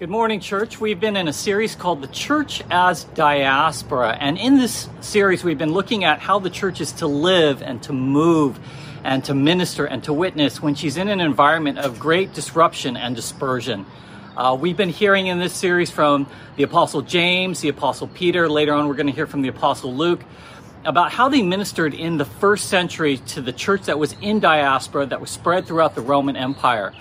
Good morning, church. We've been in a series called The Church as Diaspora. And in this series, we've been looking at how the church is to live and to move and to minister and to witness when she's in an environment of great disruption and dispersion. Uh, we've been hearing in this series from the Apostle James, the Apostle Peter. Later on, we're going to hear from the Apostle Luke about how they ministered in the first century to the church that was in diaspora, that was spread throughout the Roman Empire.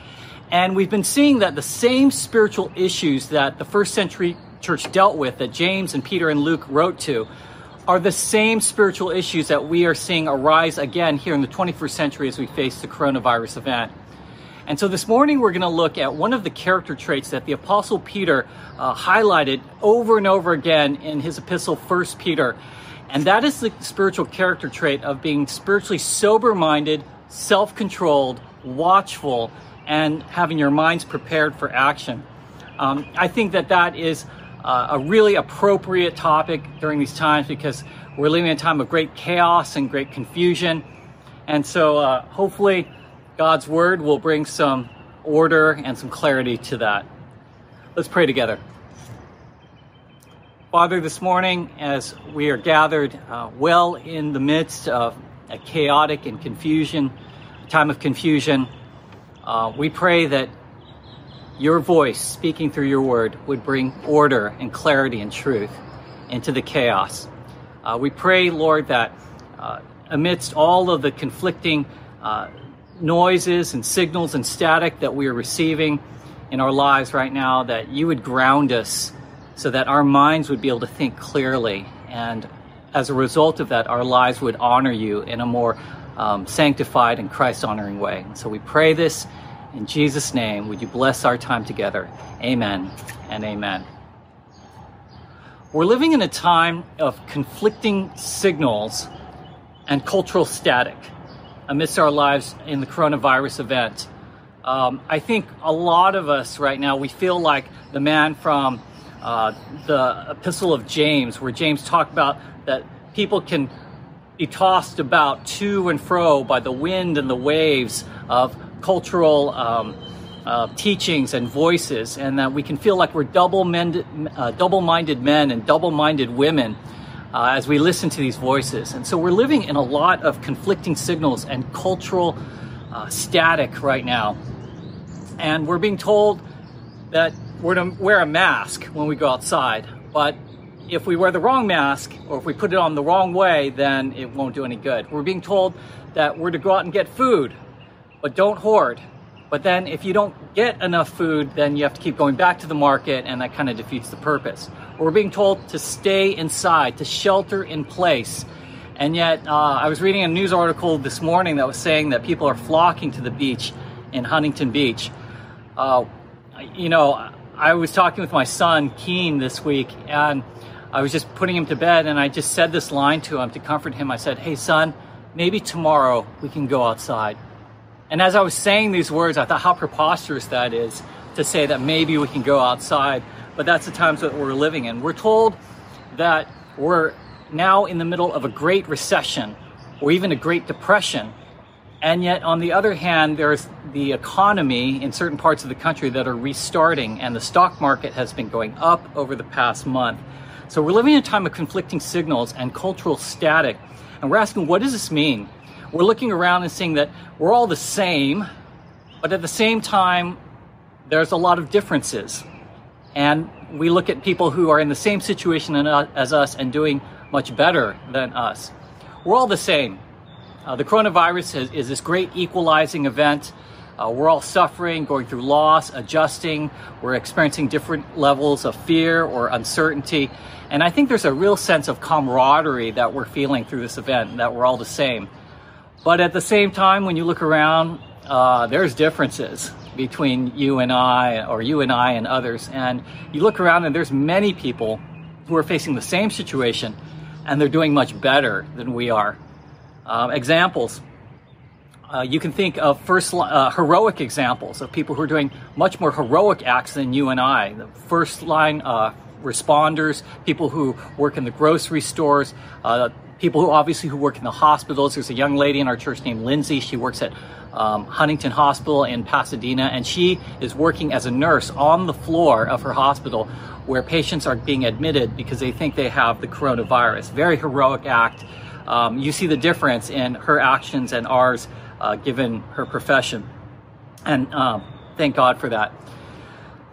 And we've been seeing that the same spiritual issues that the first century church dealt with, that James and Peter and Luke wrote to, are the same spiritual issues that we are seeing arise again here in the 21st century as we face the coronavirus event. And so this morning we're going to look at one of the character traits that the Apostle Peter uh, highlighted over and over again in his epistle, First Peter. And that is the spiritual character trait of being spiritually sober minded, self controlled, watchful, and having your minds prepared for action. Um, I think that that is uh, a really appropriate topic during these times because we're living in a time of great chaos and great confusion. And so uh, hopefully God's word will bring some order and some clarity to that. Let's pray together. Father, this morning, as we are gathered uh, well in the midst of a chaotic and confusion, time of confusion, uh, we pray that your voice speaking through your word would bring order and clarity and truth into the chaos. Uh, we pray, Lord, that uh, amidst all of the conflicting uh, noises and signals and static that we are receiving in our lives right now, that you would ground us so that our minds would be able to think clearly. And as a result of that, our lives would honor you in a more um, sanctified and Christ honoring way. So we pray this in Jesus' name. Would you bless our time together? Amen and amen. We're living in a time of conflicting signals and cultural static amidst our lives in the coronavirus event. Um, I think a lot of us right now, we feel like the man from uh, the Epistle of James, where James talked about that people can be tossed about to and fro by the wind and the waves of cultural um, uh, teachings and voices, and that we can feel like we're double-minded, uh, double-minded men and double-minded women uh, as we listen to these voices. And so we're living in a lot of conflicting signals and cultural uh, static right now. And we're being told that we're to wear a mask when we go outside, but if we wear the wrong mask or if we put it on the wrong way, then it won't do any good. We're being told that we're to go out and get food, but don't hoard. But then if you don't get enough food, then you have to keep going back to the market and that kind of defeats the purpose. We're being told to stay inside, to shelter in place. And yet, uh, I was reading a news article this morning that was saying that people are flocking to the beach in Huntington Beach. Uh, you know, I was talking with my son, Keen, this week, and I was just putting him to bed and I just said this line to him to comfort him. I said, Hey, son, maybe tomorrow we can go outside. And as I was saying these words, I thought how preposterous that is to say that maybe we can go outside. But that's the times that we're living in. We're told that we're now in the middle of a great recession or even a great depression. And yet, on the other hand, there's the economy in certain parts of the country that are restarting, and the stock market has been going up over the past month. So we're living in a time of conflicting signals and cultural static. And we're asking, what does this mean? We're looking around and seeing that we're all the same, but at the same time, there's a lot of differences. And we look at people who are in the same situation as us and doing much better than us. We're all the same. Uh, the coronavirus is, is, this great equalizing event. Uh, we're all suffering, going through loss, adjusting. We're experiencing different levels of fear or uncertainty. And I think there's a real sense of camaraderie that we're feeling through this event, that we're all the same. But at the same time, when you look around, uh, there's differences between you and I, or you and I and others. And you look around, and there's many people who are facing the same situation, and they're doing much better than we are. Uh, examples. Uh, you can think of first uh, heroic examples of people who are doing much more heroic acts than you and I. The first line uh, responders, people who work in the grocery stores, uh, people who obviously who work in the hospitals. There's a young lady in our church named Lindsay. She works at um, Huntington Hospital in Pasadena, and she is working as a nurse on the floor of her hospital where patients are being admitted because they think they have the coronavirus. Very heroic act. Um, you see the difference in her actions and ours, uh, given her profession. And um, thank God for that.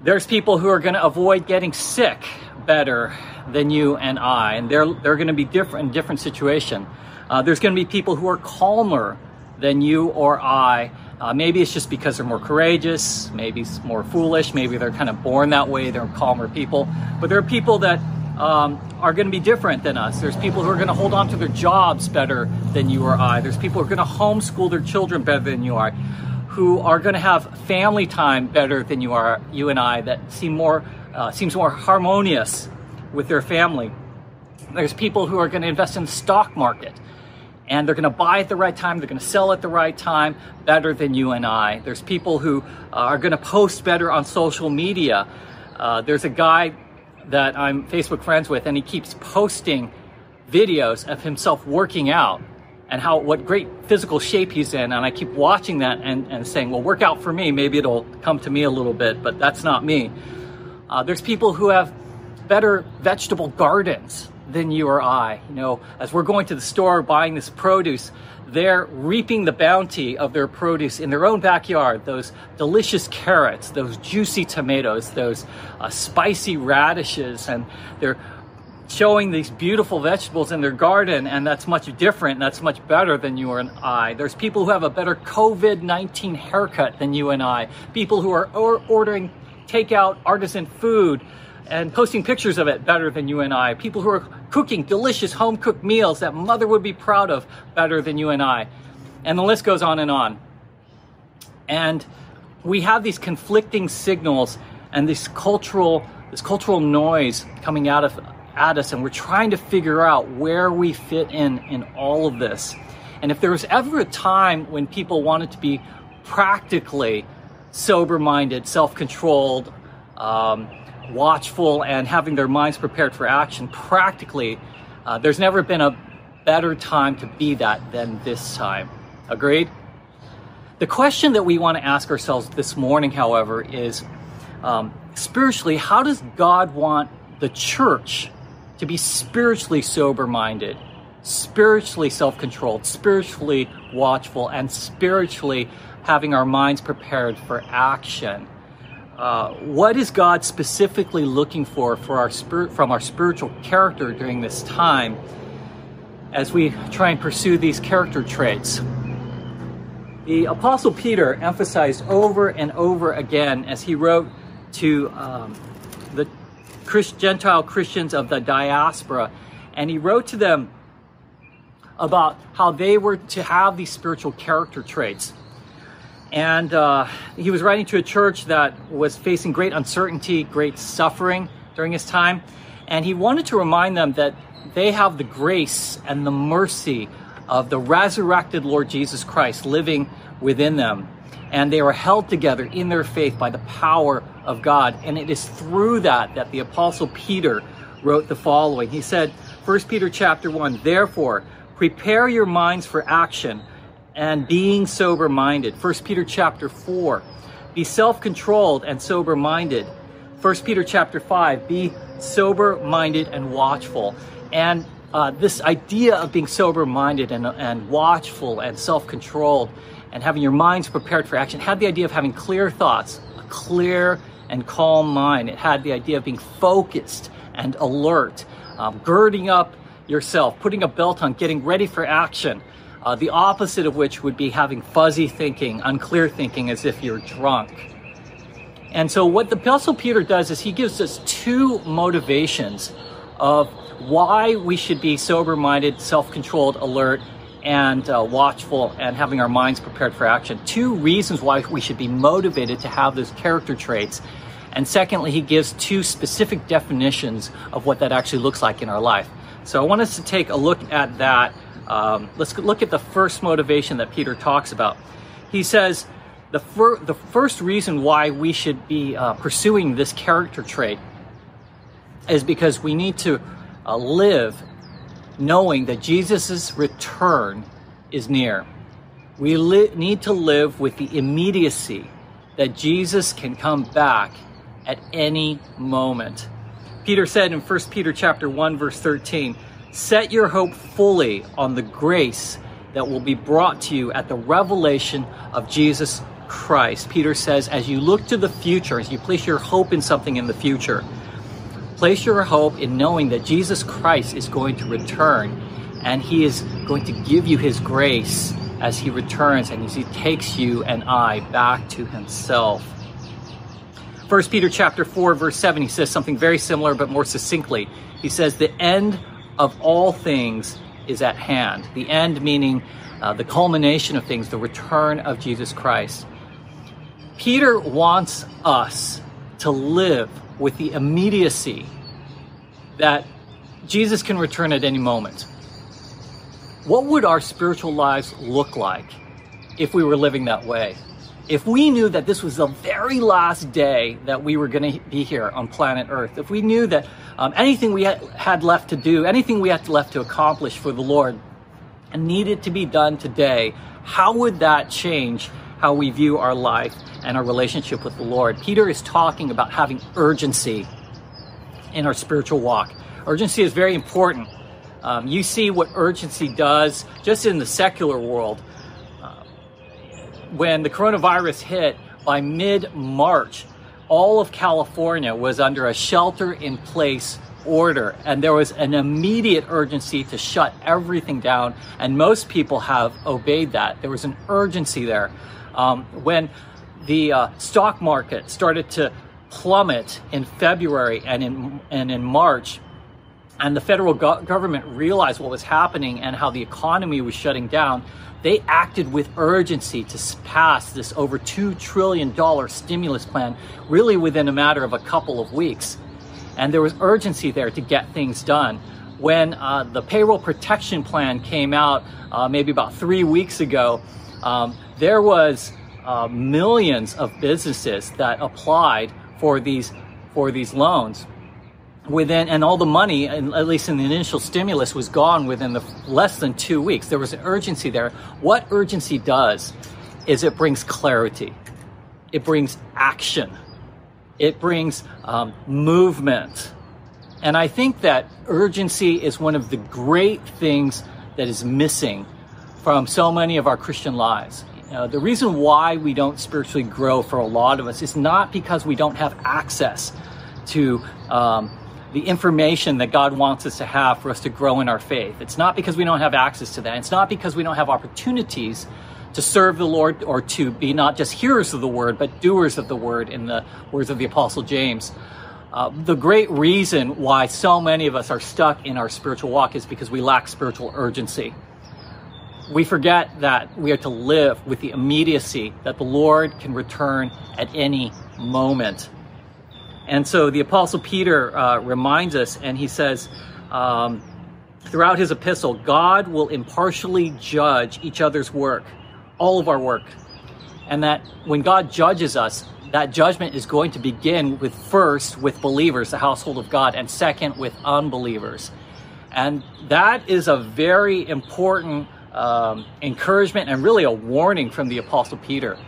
There's people who are going to avoid getting sick better than you and I, and they're they're going to be different in different situation. Uh, there's going to be people who are calmer than you or I. Uh, maybe it's just because they're more courageous, maybe it's more foolish, maybe they're kind of born that way, they're calmer people. But there are people that um, are going to be different than us. There's people who are going to hold on to their jobs better than you or I. There's people who are going to homeschool their children better than you are, who are going to have family time better than you are, you and I, that seem more uh, seems more harmonious with their family. There's people who are going to invest in the stock market and they're going to buy at the right time, they're going to sell at the right time better than you and I. There's people who uh, are going to post better on social media. Uh, there's a guy that I'm Facebook friends with, and he keeps posting videos of himself working out and how what great physical shape he's in. And I keep watching that and, and saying, well, work out for me. Maybe it'll come to me a little bit, but that's not me. Uh, there's people who have better vegetable gardens than you or I. You know, as we're going to the store buying this produce, they're reaping the bounty of their produce in their own backyard. Those delicious carrots, those juicy tomatoes, those uh, spicy radishes, and they're showing these beautiful vegetables in their garden, and that's much different. That's much better than you and I. There's people who have a better COVID 19 haircut than you and I. People who are or- ordering takeout artisan food and posting pictures of it better than you and I. People who are cooking delicious home cooked meals that mother would be proud of better than you and I. And the list goes on and on. And we have these conflicting signals and this cultural this cultural noise coming out of at us and we're trying to figure out where we fit in in all of this. And if there was ever a time when people wanted to be practically sober-minded, self-controlled, um, watchful and having their minds prepared for action practically, uh, there's never been a better time to be that than this time. Agreed? The question that we want to ask ourselves this morning, however, is um, spiritually, how does God want the church to be spiritually sober minded, spiritually self controlled, spiritually watchful, and spiritually having our minds prepared for action? Uh, what is God specifically looking for, for our spirit, from our spiritual character during this time as we try and pursue these character traits? The Apostle Peter emphasized over and over again as he wrote to um, Christ, Gentile Christians of the diaspora, and he wrote to them about how they were to have these spiritual character traits. And uh, he was writing to a church that was facing great uncertainty, great suffering during his time. And he wanted to remind them that they have the grace and the mercy of the resurrected Lord Jesus Christ living within them. And they are held together in their faith by the power of God. And it is through that that the apostle Peter wrote the following. He said, 1 Peter chapter 1, therefore, prepare your minds for action and being sober minded. 1 Peter chapter 4. Be self controlled and sober minded. 1 Peter chapter 5. Be sober minded and watchful. And uh, this idea of being sober minded and, and watchful and self controlled and having your minds prepared for action had the idea of having clear thoughts, a clear and calm mind. It had the idea of being focused and alert, um, girding up yourself, putting a belt on, getting ready for action. Uh, the opposite of which would be having fuzzy thinking, unclear thinking, as if you're drunk. And so, what the Apostle Peter does is he gives us two motivations of why we should be sober minded, self controlled, alert, and uh, watchful, and having our minds prepared for action. Two reasons why we should be motivated to have those character traits. And secondly, he gives two specific definitions of what that actually looks like in our life. So, I want us to take a look at that um, let's look at the first motivation that Peter talks about. He says the, fir- the first reason why we should be uh, pursuing this character trait is because we need to uh, live knowing that Jesus' return is near. We li- need to live with the immediacy that Jesus can come back at any moment. Peter said in 1 Peter chapter 1 verse 13, "Set your hope fully on the grace that will be brought to you at the revelation of Jesus Christ." Peter says, as you look to the future, as you place your hope in something in the future, place your hope in knowing that Jesus Christ is going to return and he is going to give you his grace as he returns and as he takes you and I back to himself. 1 Peter chapter 4 verse 7 he says something very similar but more succinctly. He says the end of all things is at hand. The end meaning uh, the culmination of things, the return of Jesus Christ. Peter wants us to live with the immediacy that Jesus can return at any moment. What would our spiritual lives look like if we were living that way? If we knew that this was the very last day that we were going to be here on planet Earth, if we knew that um, anything we had left to do, anything we had left to accomplish for the Lord needed to be done today, how would that change how we view our life and our relationship with the Lord? Peter is talking about having urgency in our spiritual walk. Urgency is very important. Um, you see what urgency does just in the secular world when the coronavirus hit by mid March, all of California was under a shelter in place order, and there was an immediate urgency to shut everything down, and most people have obeyed that. There was an urgency there. Um, when the uh, stock market started to plummet in February and in, and in March, and the federal go- government realized what was happening and how the economy was shutting down, they acted with urgency to pass this over $2 trillion stimulus plan really within a matter of a couple of weeks. And there was urgency there to get things done. When uh, the payroll protection plan came out uh, maybe about three weeks ago, um, there was uh, millions of businesses that applied for these for these loans within, and all the money, at least in the initial stimulus, was gone within the less than two weeks. There was an urgency there. What urgency does is it brings clarity, it brings action, it brings um, movement. And I think that urgency is one of the great things that is missing from so many of our Christian lives. You know, the reason why we don't spiritually grow for a lot of us is not because we don't have access to um, the information that God wants us to have for us to grow in our faith. It's not because we don't have access to that. It's not because we don't have opportunities to serve the Lord or to be not just hearers of the word, but doers of the word, in the words of the Apostle James. Uh, the great reason why so many of us are stuck in our spiritual walk is because we lack spiritual urgency. We forget that we are to live with the immediacy that the Lord can return at any moment. And so the Apostle Peter uh, reminds us, and he says, um, throughout his epistle, God will impartially judge each other's work, all of our work. And that when God judges us, that judgment is going to begin with first with believers, the household of God, and second with unbelievers. And that is a very important um, encouragement and really a warning from the Apostle Peter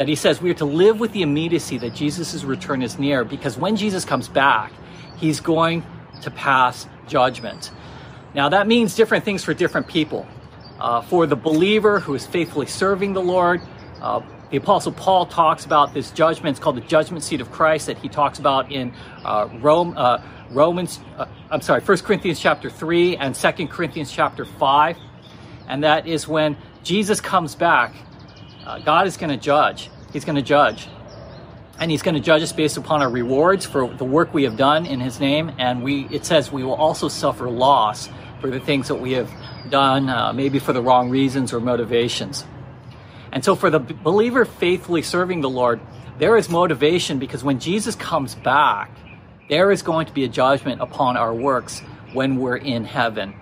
that he says we are to live with the immediacy that Jesus' return is near because when Jesus comes back, he's going to pass judgment. Now, that means different things for different people. Uh, for the believer who is faithfully serving the Lord, uh, the Apostle Paul talks about this judgment. It's called the judgment seat of Christ that he talks about in uh, Rome, uh, Romans, uh, I'm sorry, 1 Corinthians chapter 3 and 2 Corinthians chapter 5. And that is when Jesus comes back uh, God is going to judge. He's going to judge. And he's going to judge us based upon our rewards for the work we have done in his name. And we, it says we will also suffer loss for the things that we have done, uh, maybe for the wrong reasons or motivations. And so for the believer faithfully serving the Lord, there is motivation because when Jesus comes back, there is going to be a judgment upon our works when we're in heaven.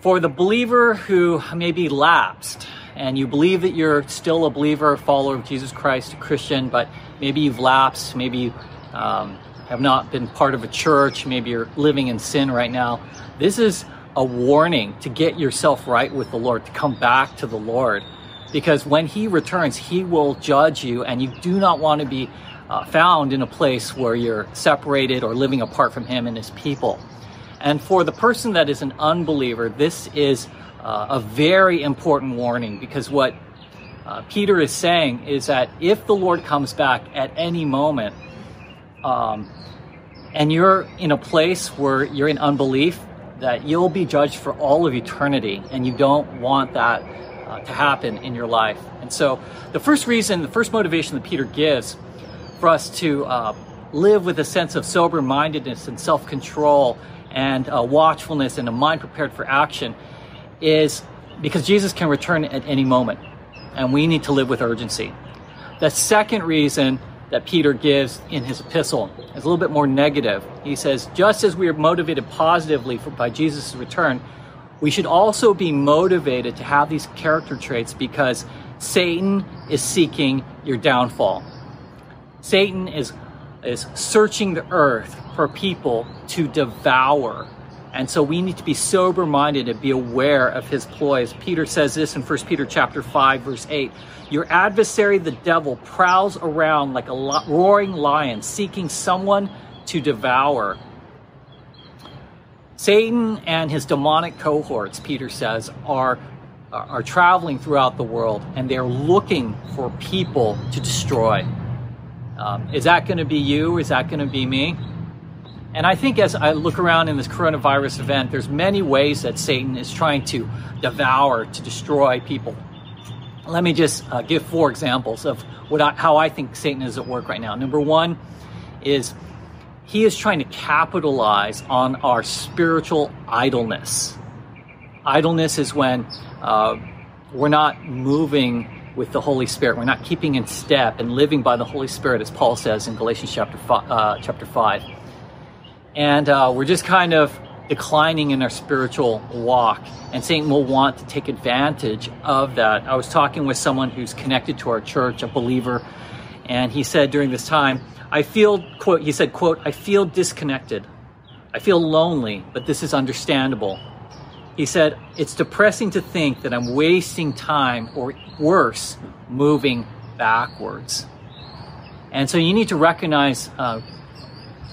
For the believer who may be lapsed, and you believe that you're still a believer, a follower of Jesus Christ, a Christian, but maybe you've lapsed, maybe you um, have not been part of a church, maybe you're living in sin right now, this is a warning to get yourself right with the Lord, to come back to the Lord. Because when He returns, He will judge you, and you do not want to be uh, found in a place where you're separated or living apart from Him and His people. And for the person that is an unbeliever, this is uh, a very important warning because what uh, Peter is saying is that if the Lord comes back at any moment, um, and you're in a place where you're in unbelief, that you'll be judged for all of eternity, and you don't want that uh, to happen in your life. And so, the first reason, the first motivation that Peter gives for us to uh, live with a sense of sober mindedness and self control and uh, watchfulness and a mind prepared for action is because Jesus can return at any moment, and we need to live with urgency. The second reason that Peter gives in his epistle is a little bit more negative. He says, just as we are motivated positively for, by Jesus' return, we should also be motivated to have these character traits because Satan is seeking your downfall. Satan is, is searching the earth for people to devour. And so we need to be sober minded and be aware of his ploys. Peter says this in 1 Peter chapter 5 verse 8. Your adversary the devil prowls around like a roaring lion seeking someone to devour. Satan and his demonic cohorts, Peter says, are are traveling throughout the world and they're looking for people to destroy. Um, is that going to be you? Is that going to be me? And I think as I look around in this coronavirus event, there's many ways that Satan is trying to devour, to destroy people. Let me just uh, give four examples of what I, how I think Satan is at work right now. Number one is he is trying to capitalize on our spiritual idleness. Idleness is when uh, we're not moving with the Holy Spirit. We're not keeping in step and living by the Holy Spirit, as Paul says in Galatians chapter five, uh, chapter five and uh, we're just kind of declining in our spiritual walk. And Satan will want to take advantage of that. I was talking with someone who's connected to our church, a believer, and he said during this time, I feel, quote, he said, quote, I feel disconnected. I feel lonely, but this is understandable. He said, it's depressing to think that I'm wasting time or worse, moving backwards. And so you need to recognize uh,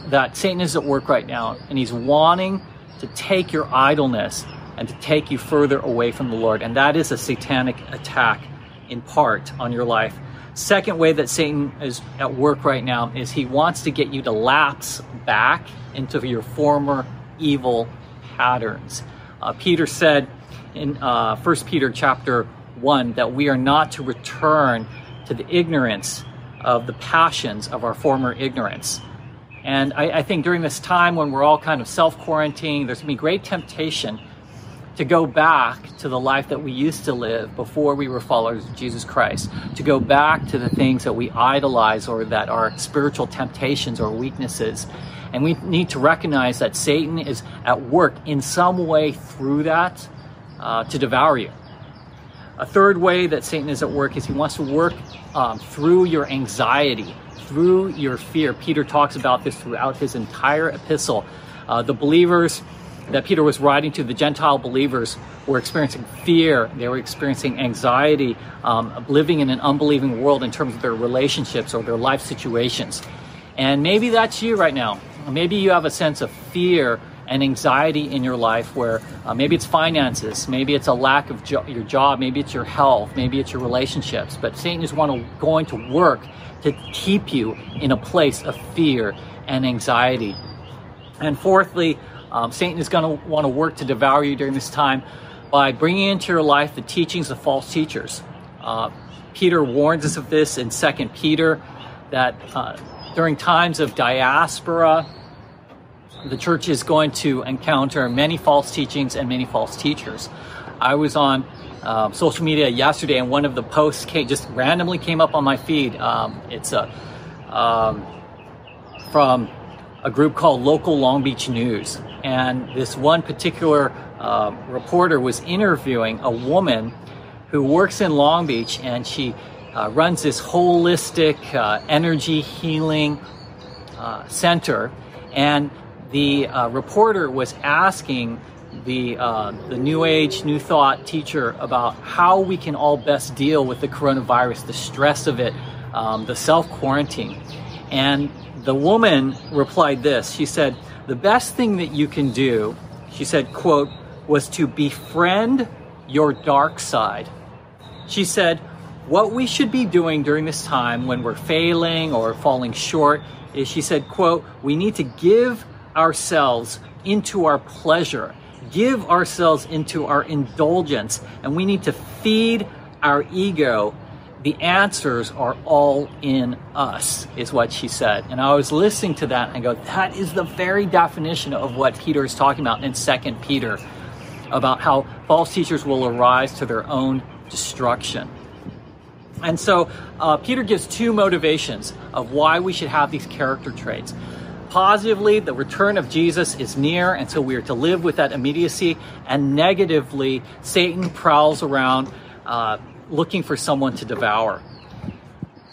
that Satan is at work right now and he's wanting to take your idleness and to take you further away from the Lord. And that is a satanic attack in part on your life. Second way that Satan is at work right now is he wants to get you to lapse back into your former evil patterns. Uh, Peter said in uh, 1 Peter chapter 1 that we are not to return to the ignorance of the passions of our former ignorance. And I, I think during this time when we're all kind of self quarantining, there's going to be great temptation to go back to the life that we used to live before we were followers of Jesus Christ, to go back to the things that we idolize or that are spiritual temptations or weaknesses. And we need to recognize that Satan is at work in some way through that uh, to devour you. A third way that Satan is at work is he wants to work um, through your anxiety through your fear. Peter talks about this throughout his entire epistle. Uh, the believers that Peter was writing to, the Gentile believers, were experiencing fear. They were experiencing anxiety, um, living in an unbelieving world in terms of their relationships or their life situations. And maybe that's you right now. Maybe you have a sense of fear and anxiety in your life where uh, maybe it's finances, maybe it's a lack of jo- your job, maybe it's your health, maybe it's your relationships. But Satan is want to, going to work to keep you in a place of fear and anxiety. And fourthly, um, Satan is going to want to work to devour you during this time by bringing into your life the teachings of false teachers. Uh, Peter warns us of this in 2 Peter that uh, during times of diaspora, the church is going to encounter many false teachings and many false teachers. I was on um, social media yesterday, and one of the posts came, just randomly came up on my feed. Um, it's a um, from a group called Local Long Beach News, and this one particular uh, reporter was interviewing a woman who works in Long Beach, and she uh, runs this holistic uh, energy healing uh, center, and the uh, reporter was asking the uh, the New Age, New Thought teacher about how we can all best deal with the coronavirus, the stress of it, um, the self quarantine, and the woman replied this. She said, "The best thing that you can do," she said, "quote, was to befriend your dark side." She said, "What we should be doing during this time when we're failing or falling short is," she said, "quote, we need to give." ourselves into our pleasure, give ourselves into our indulgence, and we need to feed our ego. The answers are all in us, is what she said. And I was listening to that and I go, that is the very definition of what Peter is talking about in Second Peter, about how false teachers will arise to their own destruction. And so uh, Peter gives two motivations of why we should have these character traits. Positively, the return of Jesus is near, and so we are to live with that immediacy. And negatively, Satan prowls around uh, looking for someone to devour.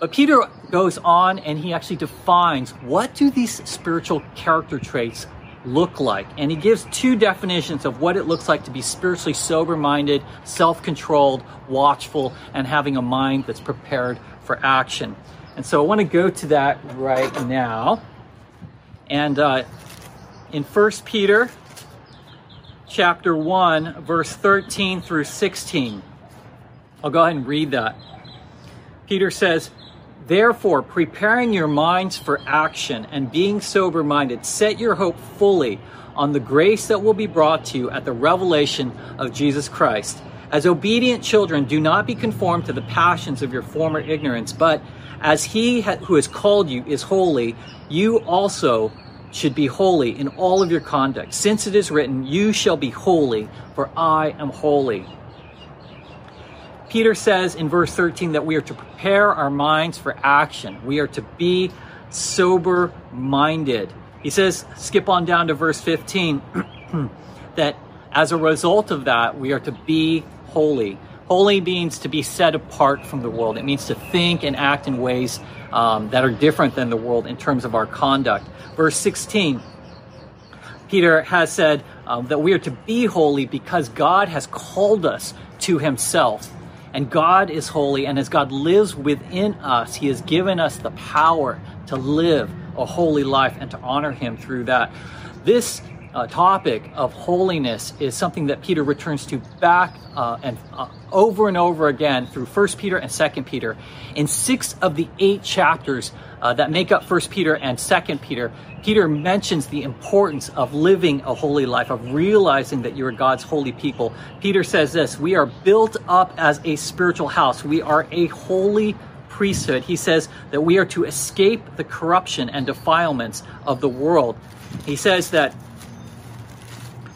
But Peter goes on and he actually defines what do these spiritual character traits look like? And he gives two definitions of what it looks like to be spiritually sober minded, self controlled, watchful, and having a mind that's prepared for action. And so I want to go to that right now. And uh, in 1 Peter chapter 1, verse 13 through 16, I'll go ahead and read that. Peter says, Therefore, preparing your minds for action and being sober minded, set your hope fully on the grace that will be brought to you at the revelation of Jesus Christ. As obedient children, do not be conformed to the passions of your former ignorance, but as he who has called you is holy, you also should be holy in all of your conduct, since it is written, You shall be holy, for I am holy. Peter says in verse 13 that we are to prepare our minds for action. We are to be sober minded. He says, skip on down to verse 15, that as a result of that, we are to be holy. Holy means to be set apart from the world. It means to think and act in ways um, that are different than the world in terms of our conduct. Verse 16, Peter has said um, that we are to be holy because God has called us to himself. And God is holy, and as God lives within us, He has given us the power to live a holy life and to honor Him through that. This uh, topic of holiness is something that Peter returns to back uh, and uh, over and over again through First Peter and Second Peter. In six of the eight chapters uh, that make up First Peter and Second Peter, Peter mentions the importance of living a holy life, of realizing that you're God's holy people. Peter says this: "We are built up as a spiritual house. We are a holy." priesthood. He says that we are to escape the corruption and defilements of the world. He says that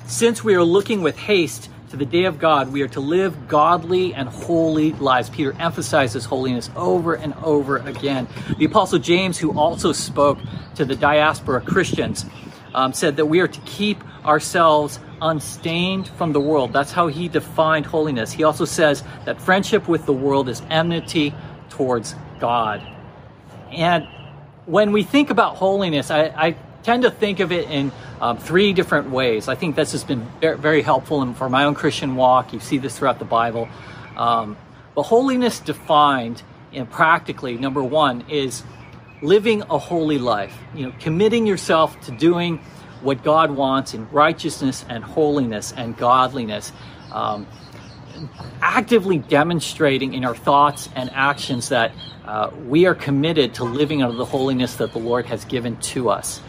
since we are looking with haste to the day of God, we are to live godly and holy lives. Peter emphasizes holiness over and over again. The Apostle James, who also spoke to the diaspora Christians, um, said that we are to keep ourselves unstained from the world. That's how he defined holiness. He also says that friendship with the world is enmity towards God. And when we think about holiness, I, I tend to think of it in um, three different ways. I think this has been very helpful and for my own Christian walk. You see this throughout the Bible. Um, but holiness defined and practically, number one, is living a holy life. You know, committing yourself to doing what God wants in righteousness and holiness and godliness. Um, actively demonstrating in our thoughts and actions that uh, we are committed to living out of the holiness that the Lord has given to us.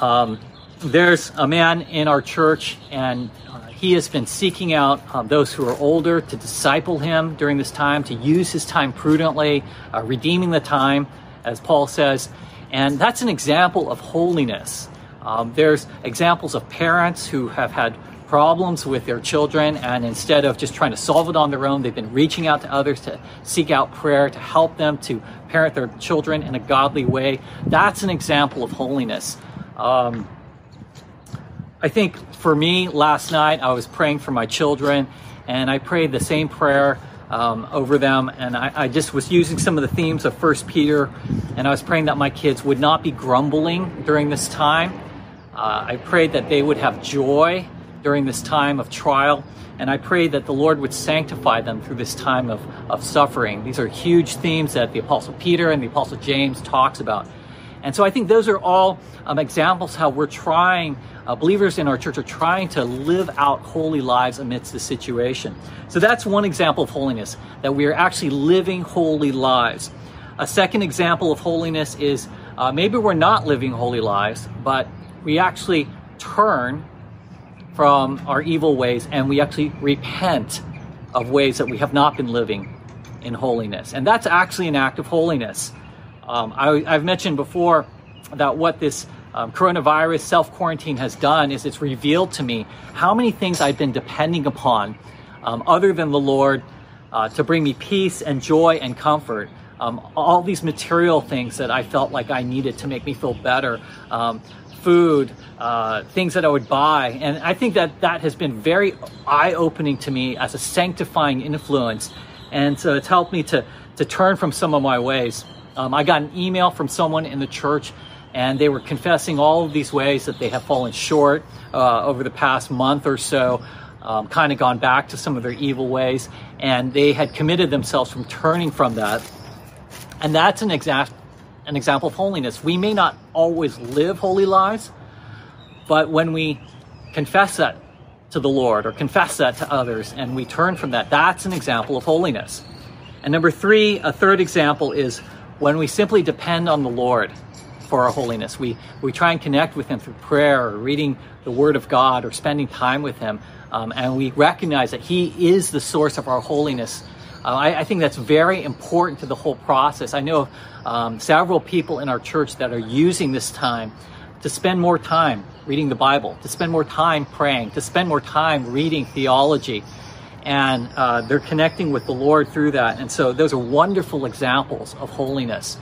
Um, there's a man in our church, and uh, he has been seeking out um, those who are older to disciple him during this time, to use his time prudently, uh, redeeming the time, as Paul says. And that's an example of holiness. Um, there's examples of parents who have had problems with their children, and instead of just trying to solve it on their own, they've been reaching out to others to seek out prayer, to help them to parent their children in a godly way. That's an example of holiness. Um, I think for me, last night I was praying for my children, and I prayed the same prayer um, over them. And I, I, just was using some of the themes of First Peter, and I was praying that my kids would not be grumbling during this time. Uh, I prayed that they would have joy during this time of trial. And I prayed that the Lord would sanctify them through this time of, of suffering. These are huge themes that the Apostle Peter and the Apostle James talks about. And so I think those are all um, examples how we're trying, uh, believers in our church are trying to live out holy lives amidst the situation. So that's one example of holiness, that we are actually living holy lives. A second example of holiness is uh, maybe we're not living holy lives, but we actually turn from our evil ways and we actually repent of ways that we have not been living in holiness. And that's actually an act of holiness. Um, I, have mentioned before that what this um, coronavirus self quarantine has done is it's revealed to me how many things I've been depending upon um, other than the Lord uh, to bring me peace and joy and comfort. Um, all these material things that I felt like I needed to make me feel better. Um, food, uh, things that I would buy. And I think that that has been very eye opening to me as a sanctifying influence. And so it's helped me to, to turn from some of my ways. Um, I got an email from someone in the church and they were confessing all of these ways that they have fallen short uh, over the past month or so. Um, kind of gone back to some of their evil ways, and they had committed themselves from turning from that. And that's an exact an example of holiness. We may not always live holy lives, but when we confess that to the Lord or confess that to others and we turn from that, that's an example of holiness. And number three, a third example is when we simply depend on the Lord for our holiness. We, we try and connect with Him through prayer or reading the Word of God or spending time with Him. Um, and we recognize that He is the source of our holiness uh, I, I, think that's very important to the whole process. I know um, several people in our church that are using this time to spend more time reading the Bible, to spend more time praying, to spend more time reading theology. And uh, they're connecting with the Lord through that. And so those are wonderful examples of holiness.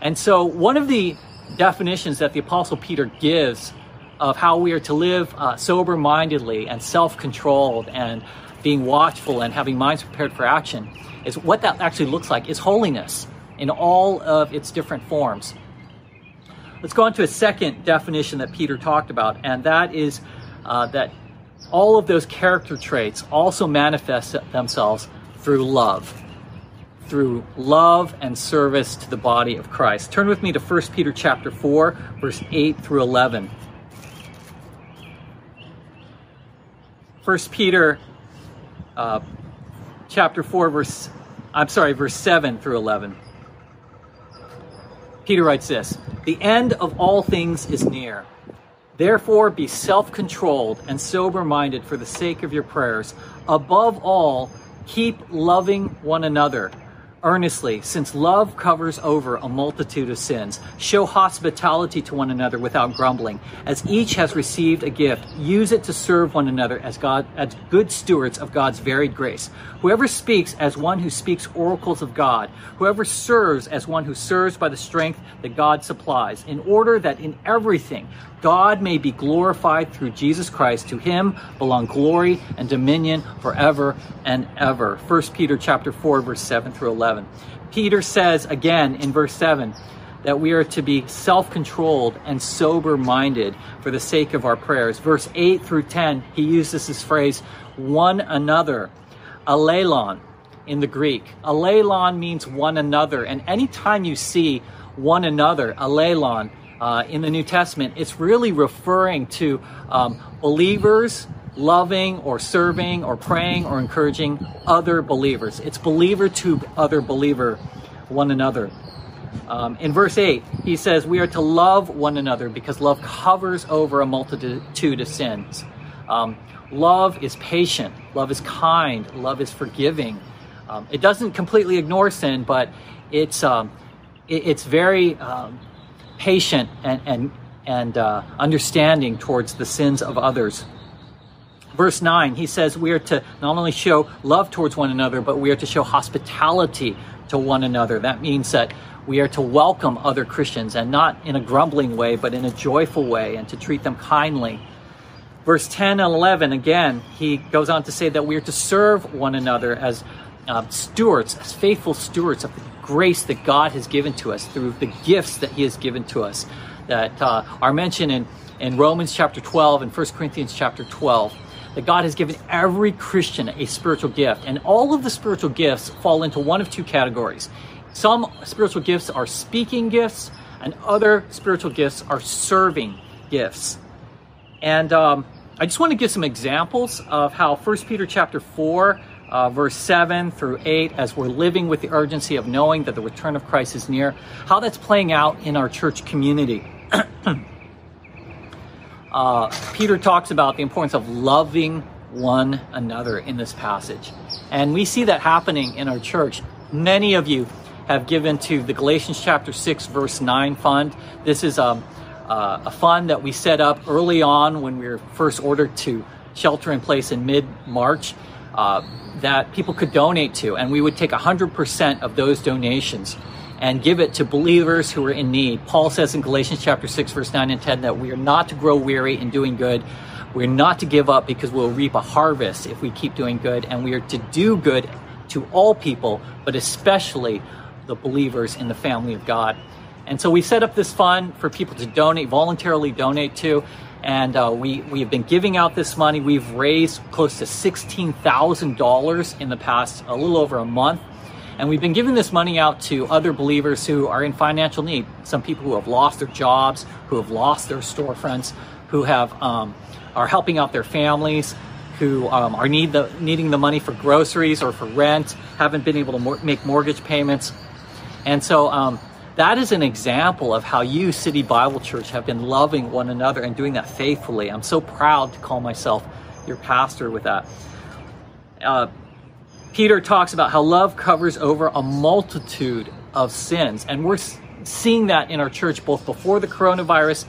And so one of the definitions that the Apostle Peter gives of how we are to live uh, sober mindedly and self controlled and being watchful and having minds prepared for action is what that actually looks like is holiness in all of its different forms. Let's go on to a second definition that Peter talked about, and that is uh, that all of those character traits also manifest themselves through love. Through love and service to the body of Christ. Turn with me to 1 Peter chapter 4, verse 8 through 11. 1 Peter uh, chapter 4, verse, I'm sorry, verse 7 through 11. Peter writes this The end of all things is near. Therefore, be self controlled and sober minded for the sake of your prayers. Above all, keep loving one another earnestly, since love covers over a multitude of sins. Show hospitality to one another without grumbling. As each has received a gift, use it to serve one another as God as good stewards of God's varied grace. Whoever speaks as one who speaks oracles of God, whoever serves as one who serves by the strength that God supplies, in order that in everything God may be glorified through Jesus Christ. To him belong glory and dominion forever and ever. 1 Peter chapter 4 verse 7 through 11. Peter says again in verse 7 that we are to be self-controlled and sober-minded for the sake of our prayers. Verse 8 through 10, he uses this phrase one another, allelon in the Greek. Allelon means one another, and anytime you see one another, allelon, uh, in the New Testament, it's really referring to um, believers loving or serving or praying or encouraging other believers. It's believer to other believer, one another. Um, in verse 8, he says, We are to love one another because love covers over a multitude of sins. Um, love is patient, love is kind, love is forgiving. Um, it doesn't completely ignore sin, but it's, um, it, it's very um, patient and, and, and uh, understanding towards the sins of others. Verse 9, he says we are to not only show love towards one another, but we are to show hospitality to one another. That means that we are to welcome other Christians and not in a grumbling way, but in a joyful way and to treat them kindly. Verse 10 and 11, again, he goes on to say that we are to serve one another as uh, stewards, as faithful stewards of the grace that God has given to us through the gifts that He has given to us that uh, are mentioned in in Romans chapter 12 and 1 Corinthians chapter 12 that God has given every Christian a spiritual gift. And all of the spiritual gifts fall into one of two categories. Some spiritual gifts are speaking gifts, and other spiritual gifts are serving gifts. And um, I just want to give some examples of how 1 Peter chapter 4, uh, verse 7 through 8, as we're living with the urgency of knowing that the return of Christ is near, how that's playing out in our church community. uh, Peter talks about the importance of loving one another in this passage. And we see that happening in our church. Many of you have given to the Galatians chapter 6, verse 9 fund. This is a, uh, a fund that we set up early on when we were first ordered to shelter in place in mid March uh, that people could donate to. And we would take 100% of those donations and give it to believers who are in need. Paul says in Galatians chapter 6, verse 9 and 10 that we are not to grow weary in doing good. We're not to give up because we'll reap a harvest if we keep doing good. And we are to do good to all people, but especially the believers in the family of God. And so we set up this fund for people to donate, voluntarily donate to. And uh, we, we have been giving out this money. We've raised close to $16,000 in the past, a little over a month. And we've been giving this money out to other believers who are in financial need. Some people who have lost their jobs, who have lost their storefronts, who have um, are helping out their families, who um, are need the, needing the money for groceries or for rent, haven't been able to mor- make mortgage payments. And so um, that is an example of how you, City Bible Church, have been loving one another and doing that faithfully. I'm so proud to call myself your pastor with that. Uh, Peter talks about how love covers over a multitude of sins. And we're seeing that in our church both before the coronavirus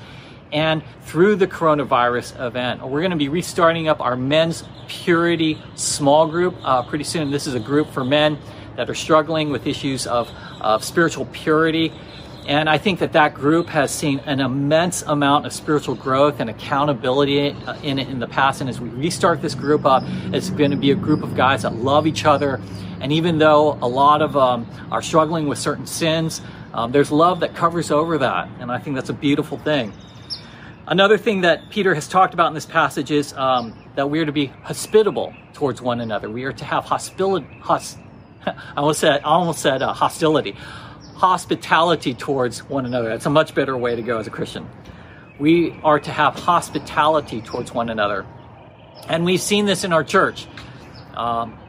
and through the coronavirus event. We're going to be restarting up our men's purity small group uh, pretty soon. This is a group for men that are struggling with issues of, of spiritual purity. And I think that that group has seen an immense amount of spiritual growth and accountability in it in the past. And as we restart this group up, it's going to be a group of guys that love each other. And even though a lot of um, are struggling with certain sins, um, there's love that covers over that. And I think that's a beautiful thing. Another thing that Peter has talked about in this passage is um, that we are to be hospitable towards one another. We are to have hospitali- hos- I almost said, I almost said uh, hostility, hospitality towards one another. That's a much better way to go as a Christian. We are to have hospitality towards one another. And we've seen this in our church. Um,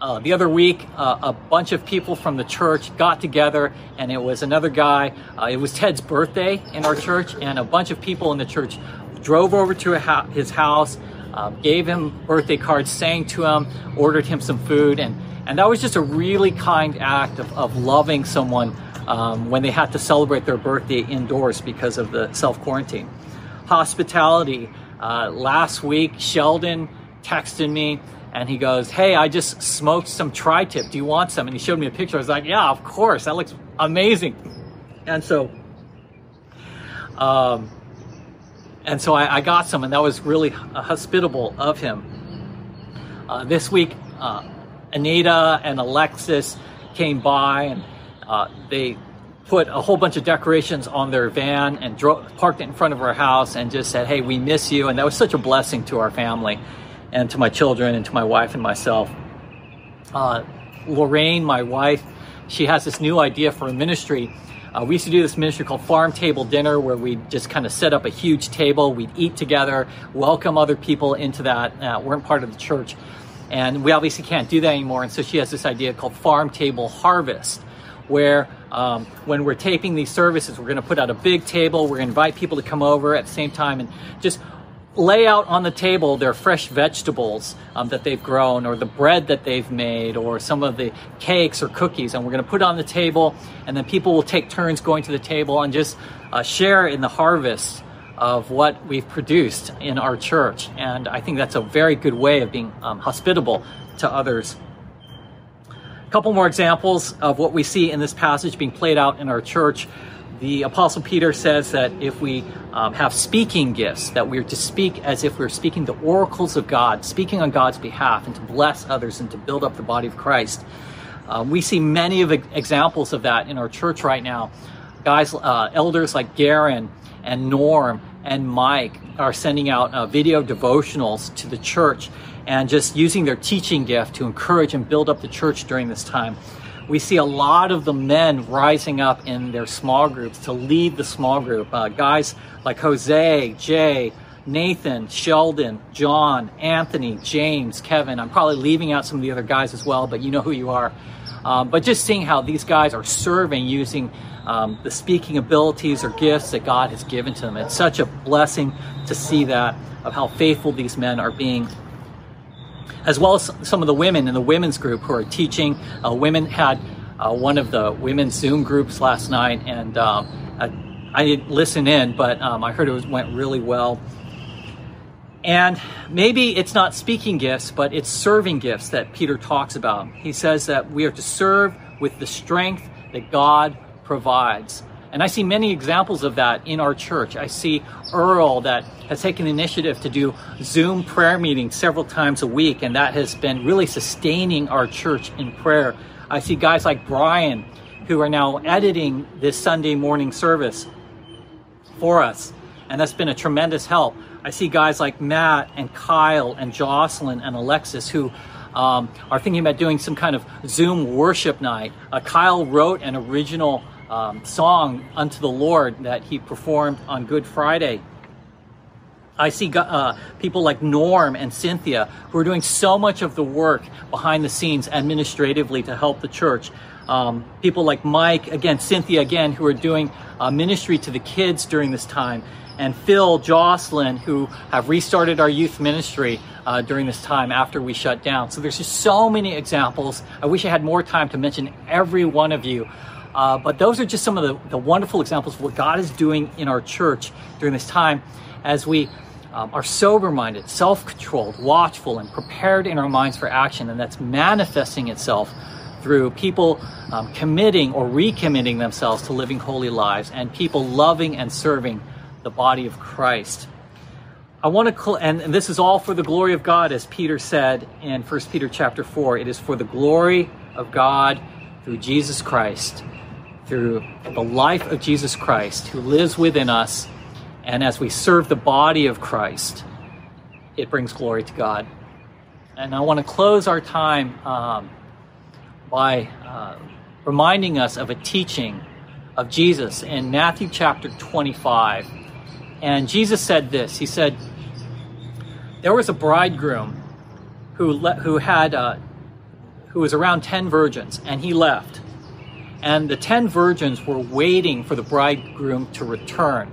uh, the other week, uh, a bunch of people from the church got together, and it was another guy. Uh, it was Ted's birthday in our church, and a bunch of people in the church drove over to ha- his house, um, gave him birthday cards, sang to him, ordered him some food, and and that was just a really kind act of, of loving someone um, when they had to celebrate their birthday indoors because of the self quarantine. Hospitality. Uh, last week, Sheldon texted me and he goes, Hey, I just smoked some tri tip. Do you want some? And he showed me a picture. I was like, Yeah, of course. That looks amazing. And so, um, and so I, I got some, and that was really hospitable of him. Uh, this week, uh, Anita and Alexis came by and uh, they put a whole bunch of decorations on their van and parked it in front of our house and just said, Hey, we miss you. And that was such a blessing to our family and to my children and to my wife and myself. Uh, Lorraine, my wife, she has this new idea for a ministry. Uh, we used to do this ministry called Farm Table Dinner, where we just kind of set up a huge table. We'd eat together, welcome other people into that. Uh, weren't part of the church. And we obviously can't do that anymore. And so she has this idea called Farm Table Harvest, where um, when we're taping these services, we're going to put out a big table. We're going to invite people to come over at the same time and just lay out on the table their fresh vegetables um, that they've grown or the bread that they've made or some of the cakes or cookies and we're going to put on the table and then people will take turns going to the table and just uh, share in the harvest of what we've produced in our church. And I think that's a very good way of being um, hospitable to others. Couple more examples of what we see in this passage being played out in our church. The Apostle Peter says that if we um, have speaking gifts, that we're to speak as if we're speaking the oracles of God, speaking on God's behalf, and to bless others and to build up the body of Christ. Um, we see many of examples of that in our church right now. Guys, uh, elders like Garen and Norm and Mike are sending out uh, video devotionals to the church and just using their teaching gift to encourage and build up the church during this time. We see a lot of the men rising up in their small groups to lead the small group. Uh, guys like Jose, Jay, Nathan, Sheldon, John, Anthony, James, Kevin. I'm probably leaving out some of the other guys as well, but you know who you are. Um, but just seeing how these guys are serving using um, the speaking abilities or gifts that God has given to them. It's such a blessing to see that, of how faithful these men are being. As well as some of the women in the women's group who are teaching. Uh, women had uh, one of the women's Zoom groups last night, and um, I, I, didn't listen in, but um, I heard it was, went really well. And maybe it's not speaking gifts, but it's serving gifts that Peter talks about. He says that we are to serve with the strength that God provides. And I see many examples of that in our church. I see Earl that has taken initiative to do Zoom prayer meetings several times a week, and that has been really sustaining our church in prayer. I see guys like Brian who are now editing this Sunday morning service for us, and that's been a tremendous help. I see guys like Matt and Kyle and Jocelyn and Alexis who um, are thinking about doing some kind of Zoom worship night. Uh, Kyle wrote an original um, song unto the Lord that he performed on Good Friday. I see uh, people like Norm and Cynthia who are doing so much of the work behind the scenes administratively to help the church. Um, people like Mike, again, Cynthia, again, who are doing uh, ministry to the kids during this time and Phil, Jocelyn, who have restarted our youth ministry uh, during this time after we shut down. So there's just so many examples. I wish I had more time to mention every one of you. Uh, but those are just some of the, the, wonderful examples of what God is doing in our church during this time as we um, are sober minded, self controlled, watchful, and prepared in our minds for action. And that's manifesting itself through people um, committing or recommitting themselves to living holy lives and people loving and serving the body of Christ. I want to, cl- and, and this is all for the glory of God, as Peter said in 1 Peter chapter 4. It is for the glory of God through Jesus Christ, through the life of Jesus Christ, who lives within us. And as we serve the body of Christ, it brings glory to God. And I want to close our time um, by uh, reminding us of a teaching of Jesus in Matthew chapter 25. And Jesus said this He said, There was a bridegroom who, le- who had, uh, who was around 10 virgins, and he left. And the 10 virgins were waiting for the bridegroom to return.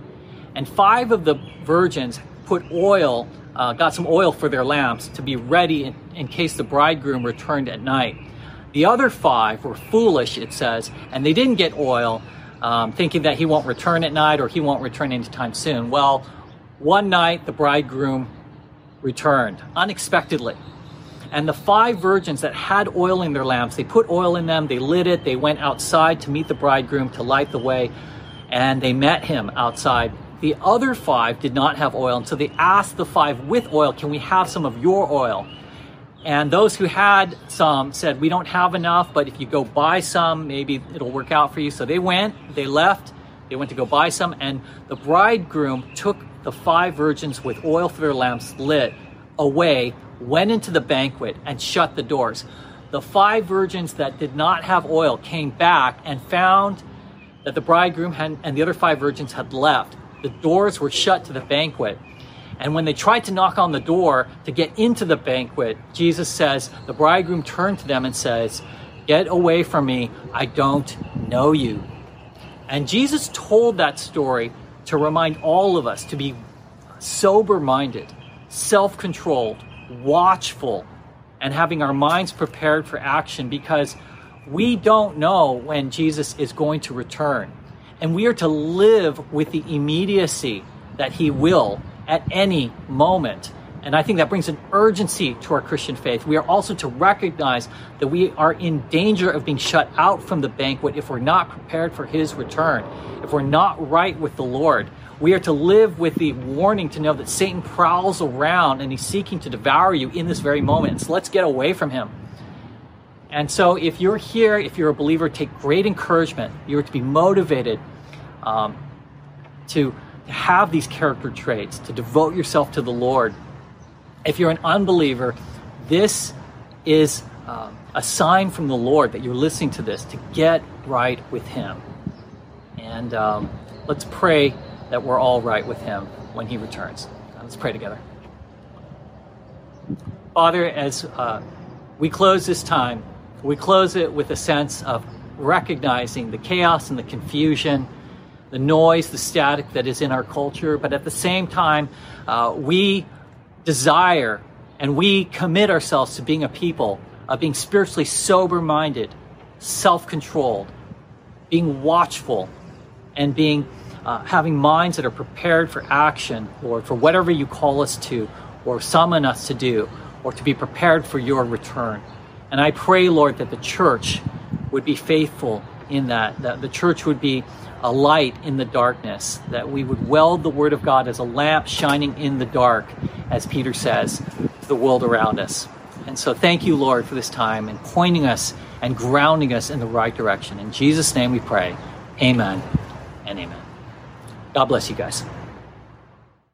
And five of the virgins put oil, uh, got some oil for their lamps to be ready in, in case the bridegroom returned at night. The other five were foolish, it says, and they didn't get oil, um, thinking that he won't return at night or he won't return anytime soon. Well, one night the bridegroom returned unexpectedly. And the five virgins that had oil in their lamps, they put oil in them, they lit it, they went outside to meet the bridegroom to light the way, and they met him outside. The other five did not have oil, and so they asked the five with oil, Can we have some of your oil? And those who had some said, We don't have enough, but if you go buy some, maybe it'll work out for you. So they went, they left, they went to go buy some, and the bridegroom took the five virgins with oil for their lamps lit away, went into the banquet, and shut the doors. The five virgins that did not have oil came back and found that the bridegroom had, and the other five virgins had left. The doors were shut to the banquet. And when they tried to knock on the door to get into the banquet, Jesus says, the bridegroom turned to them and says, Get away from me, I don't know you. And Jesus told that story to remind all of us to be sober minded, self controlled, watchful, and having our minds prepared for action because we don't know when Jesus is going to return. And we are to live with the immediacy that he will at any moment. And I think that brings an urgency to our Christian faith. We are also to recognize that we are in danger of being shut out from the banquet if we're not prepared for his return, if we're not right with the Lord. We are to live with the warning to know that Satan prowls around and he's seeking to devour you in this very moment. So let's get away from him. And so, if you're here, if you're a believer, take great encouragement. You're to be motivated um, to have these character traits, to devote yourself to the Lord. If you're an unbeliever, this is uh, a sign from the Lord that you're listening to this to get right with Him. And um, let's pray that we're all right with Him when He returns. Let's pray together. Father, as uh, we close this time, we close it with a sense of recognizing the chaos and the confusion, the noise, the static that is in our culture, but at the same time, uh, we desire and we commit ourselves to being a people of being spiritually sober minded, self controlled, being watchful, and being uh, having minds that are prepared for action, Lord, for whatever you call us to or summon us to do, or to be prepared for your return. And I pray, Lord, that the church would be faithful in that, that the church would be a light in the darkness, that we would weld the word of God as a lamp shining in the dark, as Peter says, the world around us. And so thank you, Lord, for this time and pointing us and grounding us in the right direction. In Jesus' name we pray. Amen and amen. God bless you guys.